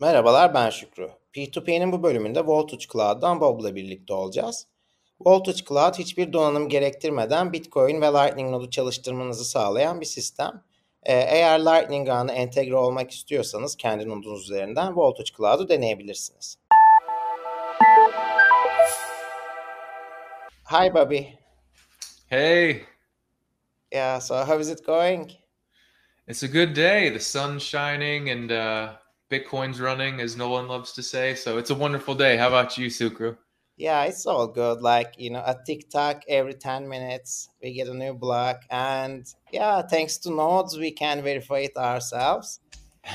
Merhabalar ben Şükrü. P2P'nin bu bölümünde Voltage Cloud'dan Bob'la birlikte olacağız. Voltage Cloud hiçbir donanım gerektirmeden Bitcoin ve Lightning nodu çalıştırmanızı sağlayan bir sistem. Ee, eğer Lightning ağına entegre olmak istiyorsanız kendi nodunuz üzerinden Voltage Cloud'u deneyebilirsiniz. Hi Bobby. Hey. Yeah, so how is it going? It's a good day. The sun's shining and uh, Bitcoin's running, as Nolan loves to say. So it's a wonderful day. How about you, Sukru? Yeah, it's all good. Like, you know, a TikTok every 10 minutes, we get a new block. And yeah, thanks to nodes, we can verify it ourselves.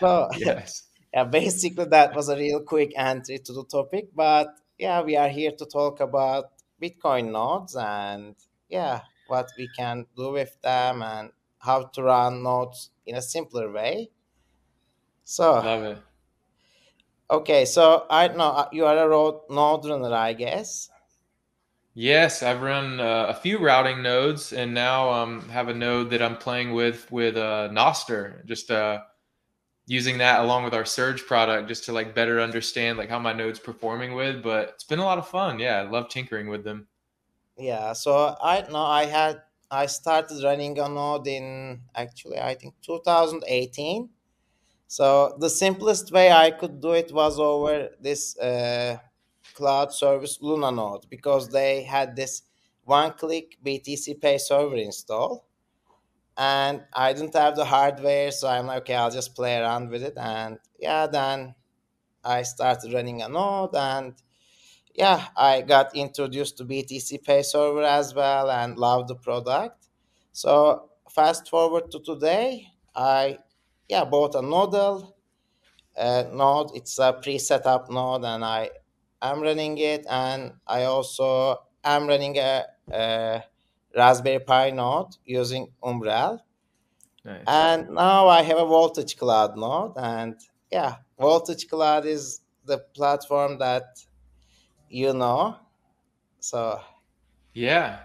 So, yes. yeah, basically, that was a real quick entry to the topic. But yeah, we are here to talk about Bitcoin nodes and yeah, what we can do with them and how to run nodes in a simpler way. So Love it. okay, so I know uh, you are a road node runner, I guess. Yes, I've run uh, a few routing nodes, and now um, have a node that I'm playing with with uh, Nostr. Just uh, using that along with our Surge product, just to like better understand like how my node's performing with. But it's been a lot of fun. Yeah, I love tinkering with them. Yeah, so I know I had I started running a node in actually I think 2018. So the simplest way I could do it was over this uh, cloud service LunaNode because they had this one-click BTC Pay server install, and I didn't have the hardware, so I'm like, okay, I'll just play around with it, and yeah, then I started running a node, and yeah, I got introduced to BTC Pay server as well, and love the product. So fast forward to today, I yeah bought a Nodl uh, node. It's a pre-set up node, and I am running it, and I also am running a, a Raspberry Pi node using Umbrel. Nice. And now I have a Voltage Cloud node, and yeah, Voltage Cloud is the platform that you know. So Yeah,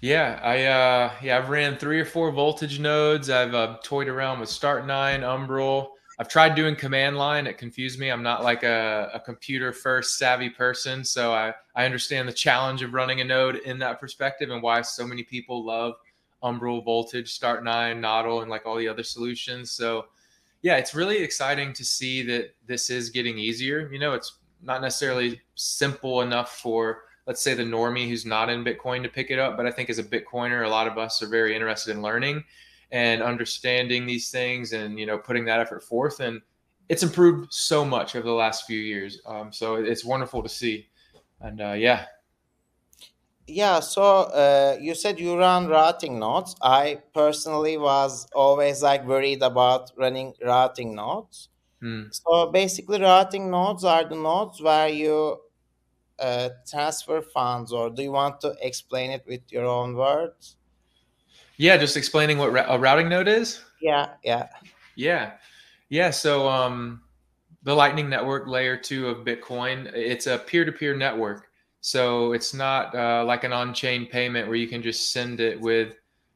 yeah. I uh, yeah, I've ran three or four voltage nodes. I've uh, toyed around with Start9, Umbrel. I've tried doing command line. It confused me. I'm not like a, a computer first savvy person, so I I understand the challenge of running a node in that perspective and why so many people love Umbrel, Voltage, Start9, Nodl, and like all the other solutions. So yeah, it's really exciting to see that this is getting easier. You know, it's not necessarily simple enough for let's say the normie who's not in Bitcoin to pick it up. But I think as a Bitcoiner, a lot of us are very interested in learning and understanding these things and, you know, putting that effort forth. And it's improved so much over the last few years. Um, so it's wonderful to see. And uh, yeah, yeah, so uh, you said you run routing nodes. I personally was always like worried about running routing nodes. Hmm. So basically, routing nodes are the nodes where you uh, transfer funds, or do you want to explain it with your own words? yeah, just explaining what a routing node is. Yeah, yeah, Yeah. Yeah. So um, the Lightning Network layer two of Bitcoin, it's a peer to peer network. So it's not uh, like an on chain payment where you can just send it with,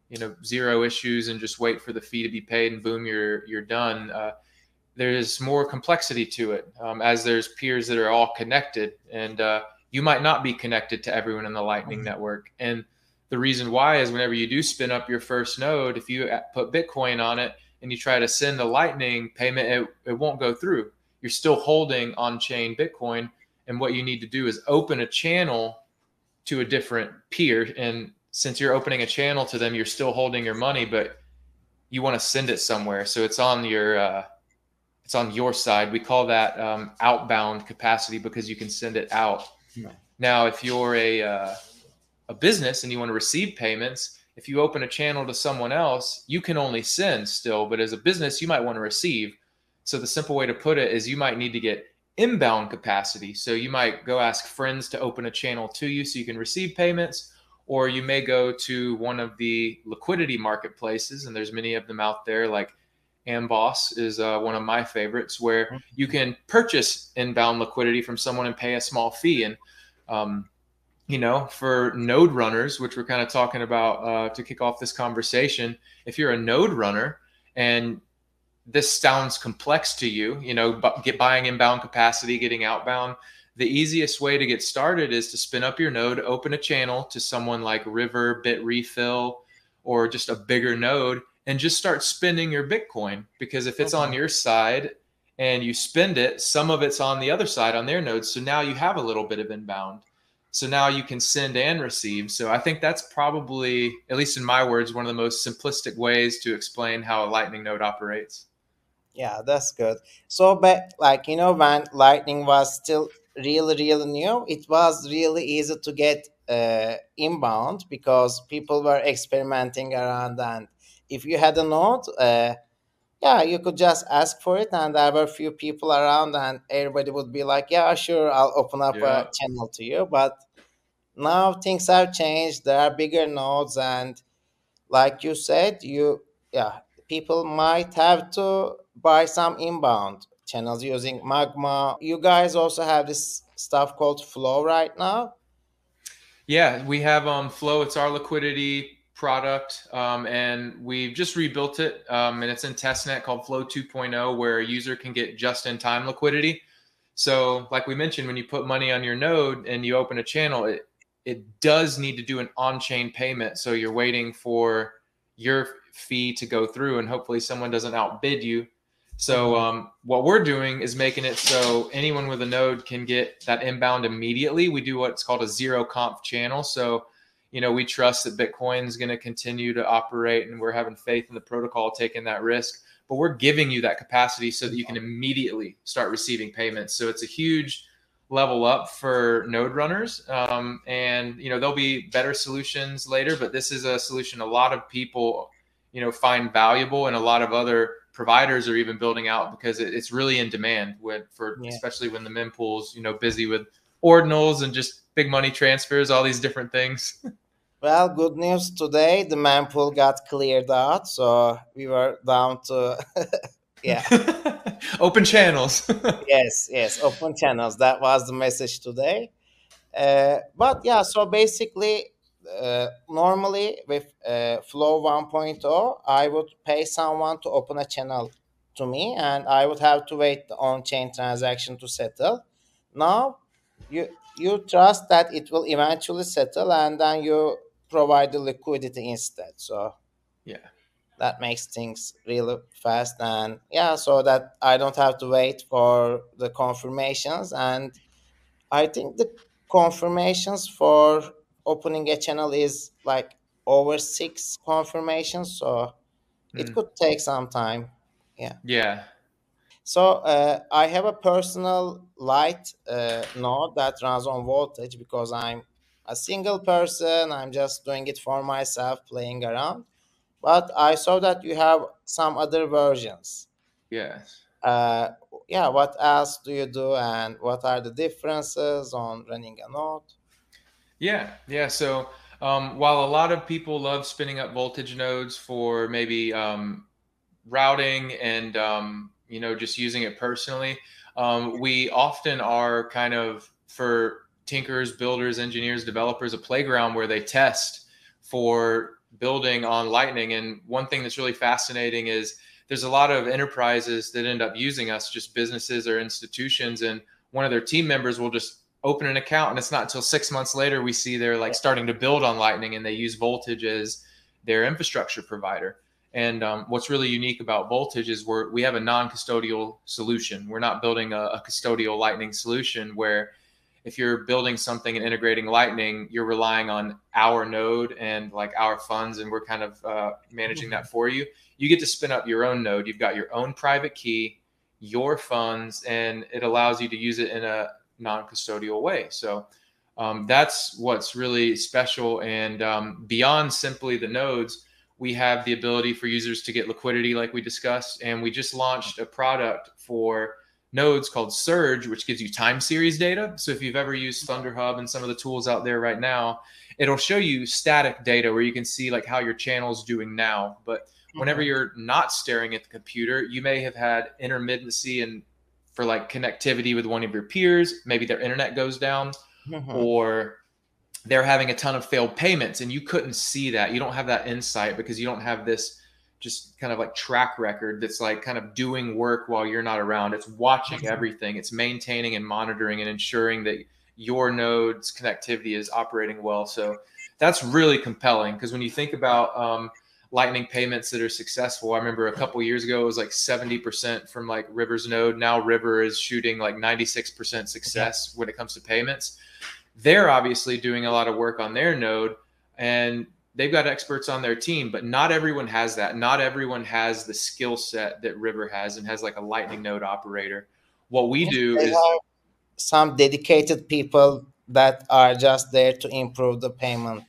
you know, zero issues and just wait for the fee to be paid and boom, you're, you're done. Uh, there's more complexity to it um, as there's peers that are all connected and uh, you might not be connected to everyone in the Lightning Mhm. Network. And the reason why is whenever you do spin up your first node, if you put Bitcoin on it and you try to send a Lightning payment, it, it won't go through. You're still holding on chain Bitcoin. And what you need to do is open a channel to a different peer. And since you're opening a channel to them, you're still holding your money, but you want to send it somewhere. So it's on your, uh, it's on your side. We call that um, outbound capacity because you can send it out. Right. Now, if you're a uh, a business and you want to receive payments, if you open a channel to someone else, you can only send still, but as a business, you might want to receive. So the simple way to put it is you might need to get inbound capacity. So you might go ask friends to open a channel to you so you can receive payments, or you may go to one of the liquidity marketplaces, and there's many of them out there, like Amboss is uh, one of my favorites, where you can purchase inbound liquidity from someone and pay a small fee. And um, you know, for node runners, which we're kind of talking about uh, to kick off this conversation, if you're a node runner and this sounds complex to you, you know, get buying inbound capacity, getting outbound, the easiest way to get started is to spin up your node, open a channel to someone like River, Bitrefill, or just a bigger node, and just start spending your Bitcoin. Because if it's okay. on your side and you spend it, some of it's on the other side on their nodes. So now you have a little bit of inbound. So now you can send and receive. So I think that's probably, at least in my words, one of the most simplistic ways to explain how a Lightning node operates. Yeah, that's good. So, but like you know, when Lightning was still really really new it was really easy to get uh, inbound because people were experimenting around and if you had a node uh, yeah you could just ask for it and there were a few people around and everybody would be like yeah sure i'll open up yeah. a channel to you but now things have changed there are bigger nodes and like you said you yeah people might have to buy some inbound channels using Magma. You guys also have this stuff called Flow right now. Yeah, we have um, Flow. It's our liquidity product, um, and we've just rebuilt it, um, and it's in testnet called Flow 2.0, where a user can get just-in-time liquidity. So, like we mentioned, when you put money on your node and you open a channel, it it does need to do an on-chain payment. So you're waiting for your fee to go through, and hopefully someone doesn't outbid you so mm-hmm. um, what we're doing is making it so anyone with a node can get that inbound immediately. We do what's called a zero conf channel. So you know we trust that Bitcoin is going to continue to operate, and we're having faith in the protocol taking that risk. But we're giving you that capacity so that you can immediately start receiving payments. So it's a huge level up for node runners um, and you know there'll be better solutions later but this is a solution a lot of people you know find valuable and a lot of other providers are even building out because it, it's really in demand with for yeah. especially when the mempool's you know busy with ordinals and just big money transfers, all these different things. Well, good news today. The mempool got cleared out, so we were down to yeah open channels. yes, yes, open channels. That was the message today. Uh, but yeah, so basically, uh, normally with uh, Flow 1.0, I would pay someone to open a channel to me, and I would have to wait the on-chain transaction to settle. Now, you you trust that it will eventually settle, and then you provide the liquidity instead. So, yeah, that makes things really fast, and yeah, so that I don't have to wait for the confirmations, and I think the confirmations for opening a channel is like over six confirmations, so mm. it hmm. could take some time. Yeah. Yeah. So uh, I have a personal light uh, node that runs on voltage because I'm a single person. I'm just doing it for myself, playing around. But I saw that you have some other versions. Yes. Uh, yeah. What else do you do, and what are the differences on running a node? Yeah, yeah. So um, while a lot of people love spinning up voltage nodes for maybe um, routing and um, you know just using it personally, um, we often are kind of for tinkers, builders, engineers, developers a playground where they test for building on Lightning. And one thing that's really fascinating is there's a lot of enterprises that end up using us, just businesses or institutions, and one of their team members will just open an account and it's not until six months later we see they're like starting to build on lightning and they use voltage as their infrastructure provider. And um, what's really unique about voltage is we're we have a non-custodial solution. We're not building a, a, custodial lightning solution where if you're building something and integrating lightning you're relying on our node and like our funds and we're kind of uh, managing that for you you get to spin up your own node you've got your own private key your funds and it allows you to use it in a non-custodial way. So um, that's what's really special. And um, beyond simply the nodes, we have the ability for users to get liquidity, like we discussed. And we just launched a product for nodes called Surge, which gives you time series data. So if you've ever used ThunderHub and some of the tools out there right now, it'll show you static data where you can see like how your channel is doing now. But whenever mm-hmm. you're not staring at the computer, you may have had intermittency and for like connectivity with one of your peers. Maybe their internet goes down, mm-hmm. or they're having a ton of failed payments, and you couldn't see that. You don't have that insight because you don't have this just kind of like track record that's like kind of doing work while you're not around. It's watching everything. It's maintaining and monitoring and ensuring that your node's connectivity is operating well. So that's really compelling because when you think about um, lightning payments that are successful, I remember a couple years ago it was like 70% from like River's node. Now River is shooting like 96% success when it comes to payments. They're obviously doing a lot of work on their node and they've got experts on their team, but not everyone has that. Not everyone has the skill set that River has and has like a lightning node operator. What we do They is have some dedicated people that are just there to improve the payment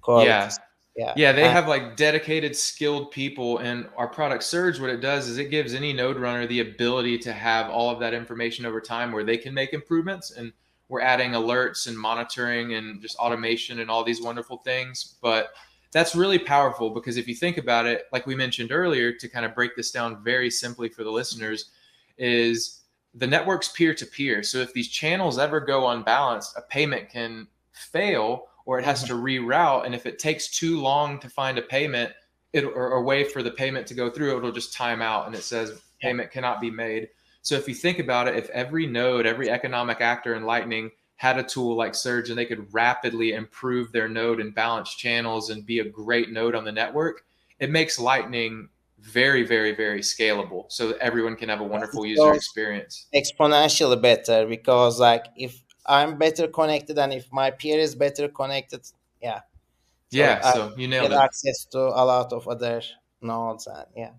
quality. yeah, Yeah. Yeah, they And- have like dedicated, skilled people, and our product Surge. What it does is it gives any node runner the ability to have all of that information over time, where they can make improvements. And we're adding alerts and monitoring and just automation and all these wonderful things. But that's really powerful because if you think about it, like we mentioned earlier, to kind of break this down very simply for the listeners, is the network's peer to peer. So if these channels ever go unbalanced, a payment can fail or it has to mm-hmm. reroute. And if it takes too long to find a payment, it or a way for the payment to go through, it'll just time out and it says payment cannot be made. So if you think about it, if every node, every economic actor in Lightning had a tool like Surge and they could rapidly improve their node and balance channels and be a great node on the network, it makes Lightning very, very, very scalable so everyone can have a wonderful it user experience. exponentially better because like if I'm better connected and if my peer is better connected, yeah. So yeah, I so you nailed get it. access to a lot of other nodes and yeah.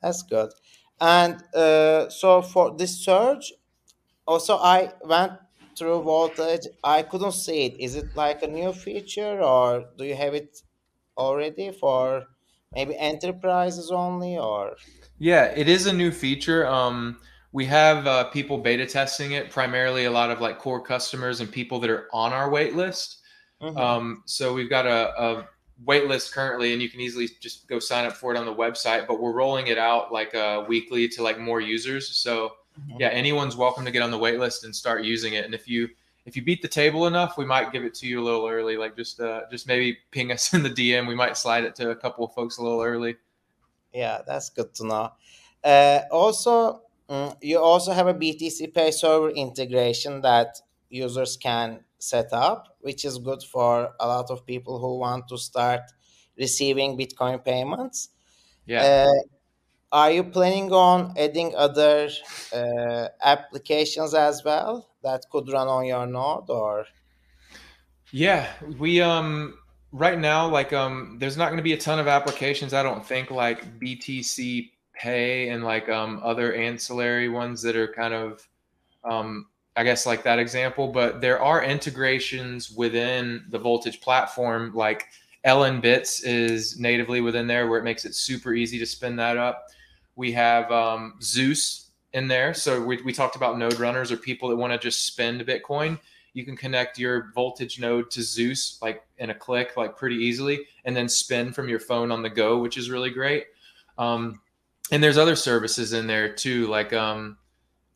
That's good. And uh, so for this surge, also I went through voltage. I couldn't see it. Is it like a new feature or do you have it already for maybe enterprises only or Yeah, it is a new feature. Um, we have uh, people beta testing it, primarily a lot of like core customers and people that are on our wait list. Mhm. Um, so we've got a, a wait list currently, and you can easily just go sign up for it on the website. But we're rolling it out like uh, weekly to like more users. So Mhm. yeah, anyone's welcome to get on the wait list and start using it. And if you if you beat the table enough, we might give it to you a little early. Like just uh, just maybe ping us in the DM. We might slide it to a couple of folks a little early. Yeah, that's good to know. Uh, also, mm, you also have a BTC Pay server integration that users can set up, which is good for a lot of people who want to start receiving Bitcoin payments. Yeah. Uh, are you planning on adding other uh, applications as well that could run on your node or? Yeah, we um right now like um there's not going to be a ton of applications I don't think like BTC Pay and like um other ancillary ones that are kind of um I guess like that example, but there are integrations within the Voltage platform like LNbits is natively within there where it makes it super easy to spin that up. We have um, Zeus in there. So we, we talked about node runners or people that want to just spend Bitcoin you can connect your voltage node to Zeus like in a click, like pretty easily, and then spin from your phone on the go, which is really great. Um, and there's other services in there too, like um,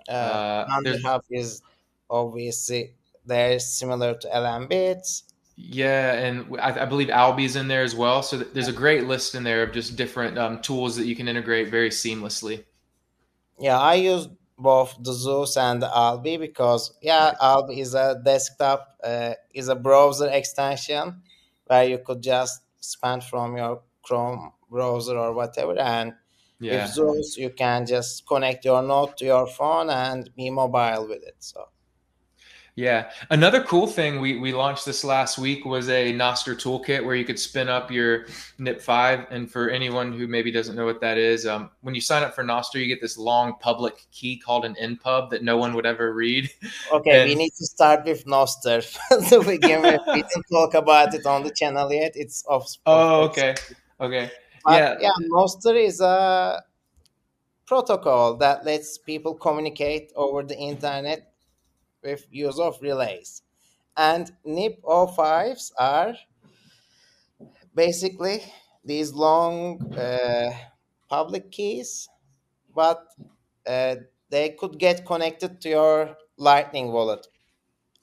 Uh, uh, there's Hub is obviously they're similar to LM yeah, and I, I believe Alby's in there as well. So th- there's a great list in there of just different um, tools that you can integrate very seamlessly. Yeah, I use both the Zeus and the Alby because yeah, Albi is a desktop, uh, is a browser extension where you could just span from your Chrome browser or whatever. And Yeah. with Zeus, you can just connect your node to your phone and be mobile with it. So Yeah. Another cool thing we, we launched this last week was a Nostr toolkit where you could spin up your NIP5. And for anyone who maybe doesn't know what that is, um, when you sign up for Nostr, you get this long public key called an NPub that no one would ever read. okay, we need to start with Nostr so begin with. We didn't talk about it on the channel yet. It's off. Oh, okay. Okay. But Yeah. yeah, Nostr is a protocol that lets people communicate over the internet with use of relays. And NIP 05s are basically these long uh, public keys, but uh, they could get connected to your Lightning wallet,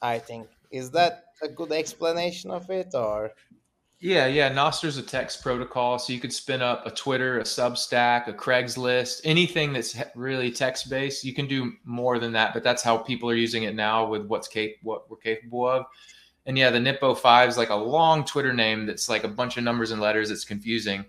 I think. Is that a good explanation of it or? Yeah, yeah. Nostr's a text protocol, so you could spin up a Twitter, a Substack, a Craigslist, anything that's really text based. You can do more than that, but that's how people are using it now with what's cap- what we're capable of. And yeah, the Nippo Five is like a long Twitter name that's like a bunch of numbers and letters. It's confusing,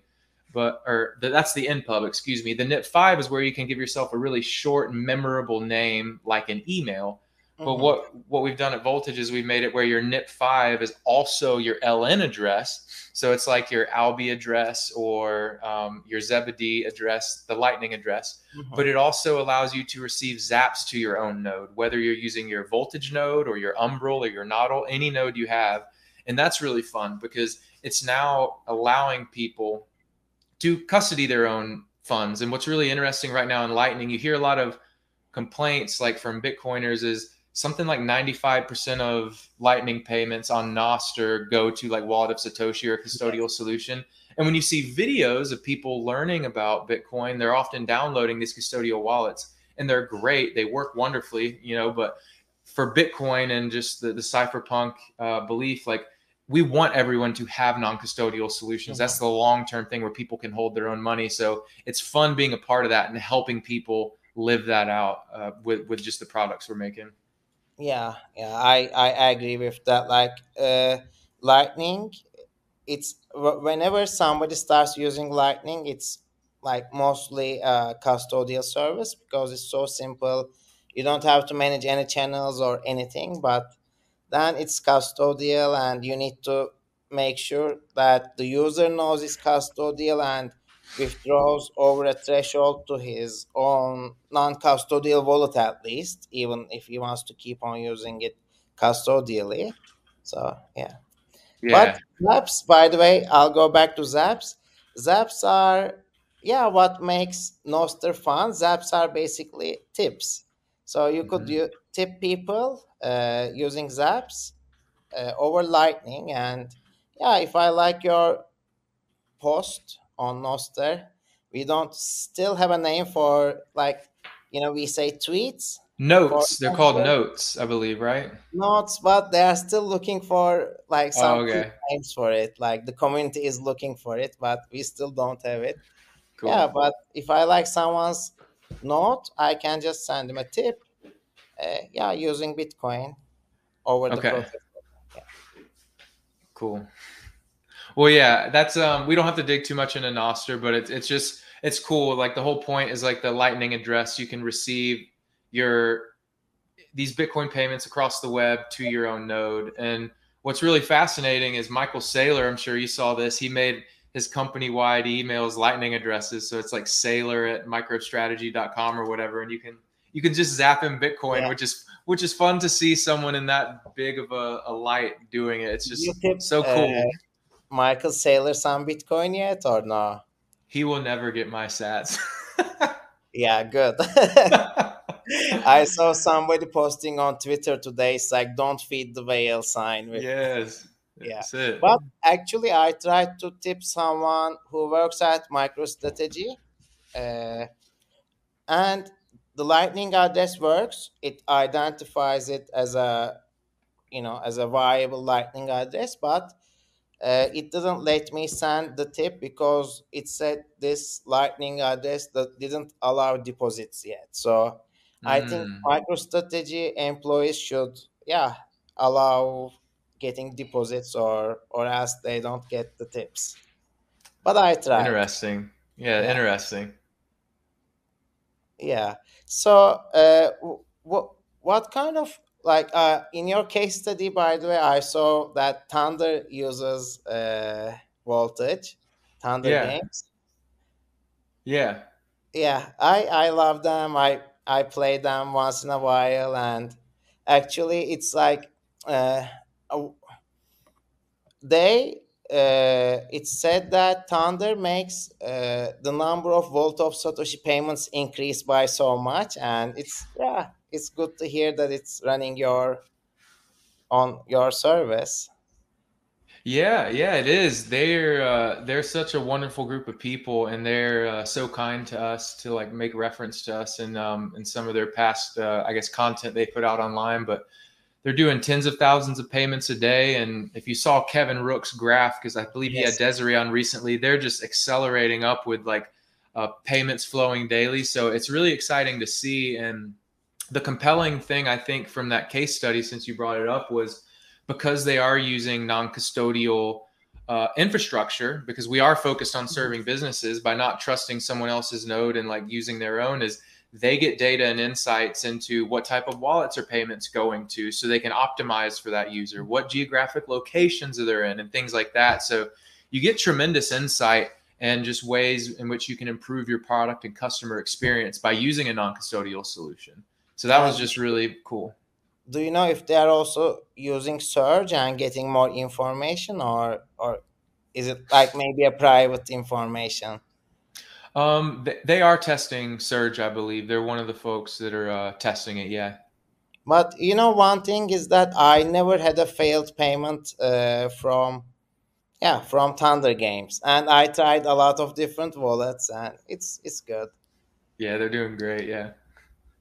but or the, that's the NPub. Excuse me. The Nip Five is where you can give yourself a really short, memorable name like an email but mm-hmm. what what we've done at Voltage is we've made it where your NIP five is also your LN address. So it's like your Alby address or um, your Zebedee address, the Lightning address. Mm-hmm. But it also allows you to receive Zaps to your own node, whether you're using your Voltage node or your Umbrel or your Nodl, any node you have. And that's really fun because it's now allowing people to custody their own funds. And what's really interesting right now in Lightning, you hear a lot of complaints like from Bitcoiners is something like 95% of lightning payments on Nostr go to like wallet of Satoshi or custodial solution. And when you see videos of people learning about Bitcoin, they're often downloading these custodial wallets and they're great. They work wonderfully, you know, but for Bitcoin and just the, the cypherpunk uh, belief, like we want everyone to have non-custodial solutions. That's the long-term thing where people can hold their own money. So it's fun being a part of that and helping people live that out uh, with, with just the products we're making. Yeah, yeah, I I agree with that. Like uh, Lightning, it's whenever somebody starts using Lightning, it's like mostly a custodial service because it's so simple. You don't have to manage any channels or anything, but then it's custodial, and you need to make sure that the user knows it's custodial and withdraws over a threshold to his own non-custodial wallet at least, even if he wants to keep on using it custodially. So yeah. yeah. But Zaps, by the way, I'll go back to Zaps. Zaps are yeah, what makes Nostr fun? Zaps are basically tips. So you could mm-hmm. tip people uh, using Zaps uh, over Lightning, and yeah, if I like your post on Nostr. We don't still have a name for like you know we say tweets. Notes. They're called notes, I believe, right? Notes, but they are still looking for like oh, some oh, okay. names for it. Like the community is looking for it, but we still don't have it. Cool. Yeah, but if I like someone's note, I can just send them a tip. Uh, yeah, using Bitcoin over the okay. Yeah. Cool. Well, yeah, that's um. We don't have to dig too much into Nostr, but it's it's just it's cool. Like the whole point is like the Lightning address. You can receive your these Bitcoin payments across the web to your own node. And what's really fascinating is Michael Saylor. I'm sure you saw this. He made his company wide emails Lightning addresses. So it's like Saylor at microstrategy.com or whatever, and you can you can just zap him Bitcoin, yeah. which is which is fun to see someone in that big of a, a light doing it. It's just so cool. Uh, Michael Saylor some Bitcoin yet or no? He will never get my sats. yeah, good. I saw somebody posting on Twitter today. It's like, don't feed the whale sign. With yes. Yeah. But actually, I tried to tip someone who works at MicroStrategy. Uh, and the lightning address works. It identifies it as a, you know, as a viable lightning address, but uh, it doesn't let me send the tip because it said this lightning address that didn't allow deposits yet so mm. i think hmm. microstrategy employees should yeah allow getting deposits or or else they don't get the tips but i try interesting yeah, yeah. interesting yeah so uh, what what kind of like uh, in your case study, by the way, I saw that THNDR uses uh, voltage, THNDR yeah. games. Yeah. Yeah, I I love them. I I play them once in a while, and actually, it's like uh, they. Uh, it said that THNDR makes uh, the number of Wallet of Satoshi payments increase by so much, and it's yeah, it's good to hear that it's running your on your service. Yeah, yeah, it is. They're uh, they're such a wonderful group of people, and they're uh, so kind to us to like make reference to us and um, and some of their past, uh, I guess, content they put out online. But they're doing tens of thousands of payments a day. And if you saw Kevin Rooke's graph, because I believe yes. he had Desiree on recently, they're just accelerating up with like uh, payments flowing daily. So it's really exciting to see. And the compelling thing I think from that case study, since you brought it up, was because they are using non-custodial uh, infrastructure because we are focused on serving businesses by not trusting someone else's node and like using their own is they get data and insights into what type of wallets are payments going to so they can optimize for that user what geographic locations are they in and things like that. So you get tremendous insight and just ways in which you can improve your product and customer experience by using a non-custodial solution so that was just really cool do you know if they are also using Surge and getting more information or or is it like maybe a private information um, they, are testing Surge, I believe. They're one of the folks that are uh, testing it. Yeah. But you know, one thing is that I never had a failed payment uh, from, yeah, from THNDR Games, and I tried a lot of different wallets, and it's it's good. Yeah, they're doing great. Yeah.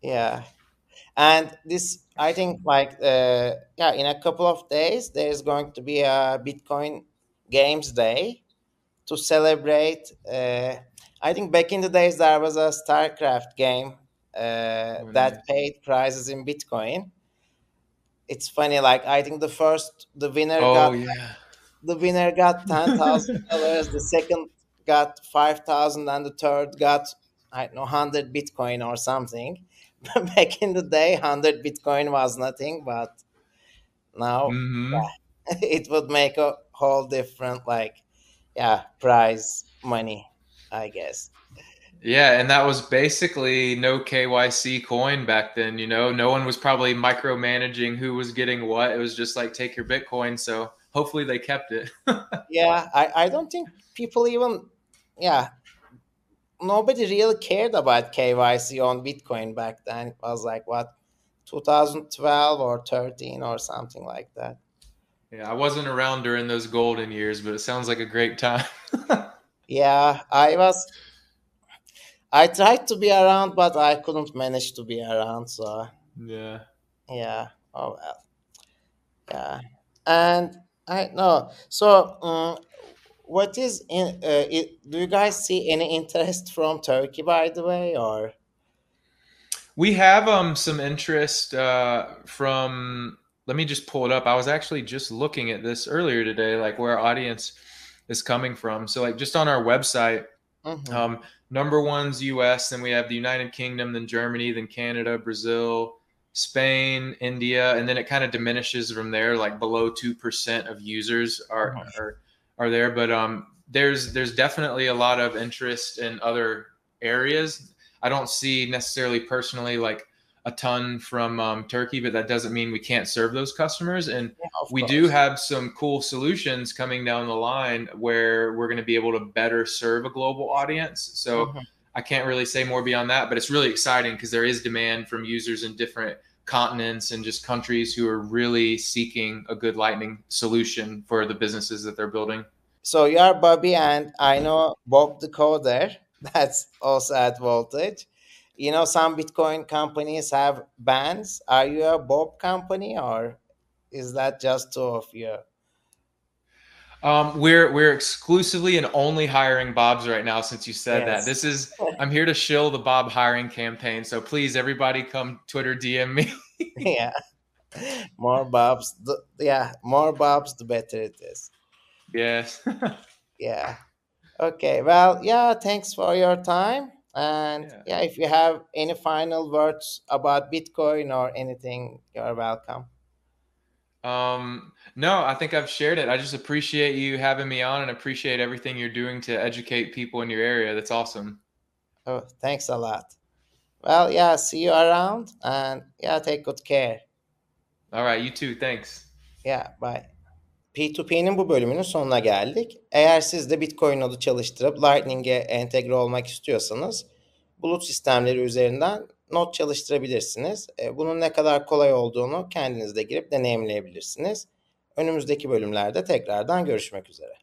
Yeah, and this I think like uh, yeah, in a couple of days there's going to be a Bitcoin Games Day to celebrate. Uh, I think back in the days there was a StarCraft game uh, oh, that paid prizes in Bitcoin. It's funny, like I think the first the winner oh, got yeah. the winner got ten thousand dollars, the second got five thousand, and the third got I don't know hundred Bitcoin or something. back in the day, hundred Bitcoin was nothing, but now mm-hmm. yeah, it would make a whole different like yeah prize money I guess. Yeah, and that was basically no KYC coin back then. You know, no one was probably micromanaging who was getting what. It was just like take your Bitcoin. So hopefully they kept it. yeah, I, I don't think people even, yeah, nobody really cared about KYC on Bitcoin back then. It was like what, 2012 or 13 or something like that. Yeah, I wasn't around during those golden years, but it sounds like a great time. Yeah, I was. I tried to be around, but I couldn't manage to be around. So yeah, yeah. Oh well. Yeah, and I know. So, um, what is in? Uh, it, do you guys see any interest from Turkey, by the way, or? We have um some interest uh, from. Let me just pull it up. I was actually just looking at this earlier today, like where our audience is coming from. So like just on our website, mm-hmm. um, number one's U.S. Then we have the United Kingdom, then Germany, then Canada, Brazil, Spain, India, and then it kind of diminishes from there. Like below two percent of users are, mm-hmm. are are there, but um, there's there's definitely a lot of interest in other areas. I don't see necessarily personally like a ton from um, Turkey, but that doesn't mean we can't serve those customers. And yeah, we course. do have some cool solutions coming down the line where we're going to be able to better serve a global audience. So mm-hmm. I can't really say more beyond that, but it's really exciting because there is demand from users in different continents and just countries who are really seeking a good Lightning solution for the businesses that they're building. So you are Bobby, and I know Bob the coder. That's also at Voltage you know some bitcoin companies have bans. are you a bob company or is that just two of you um, we're we're exclusively and only hiring Bobs right now. Since you said yes. that, this is I'm here to shill the Bob hiring campaign. So please, everybody, come Twitter DM me. yeah, more Bobs. The, yeah, more Bobs, the better it is. Yes. yeah. Okay. Well, yeah. Thanks for your time. And yeah. yeah. if you have any final words about Bitcoin or anything, you're welcome. Um, no, I think I've shared it. I just appreciate you having me on and appreciate everything you're doing to educate people in your area. That's awesome. Oh, thanks a lot. Well, yeah, see you around and yeah, take good care. All right, you too. Thanks. Yeah, bye. P2P'nin bu bölümünün sonuna geldik. Eğer siz de Bitcoin nodu çalıştırıp Lightning'e entegre olmak istiyorsanız bulut sistemleri üzerinden not çalıştırabilirsiniz. E, bunun ne kadar kolay olduğunu kendiniz de girip deneyimleyebilirsiniz. Önümüzdeki bölümlerde tekrardan görüşmek üzere.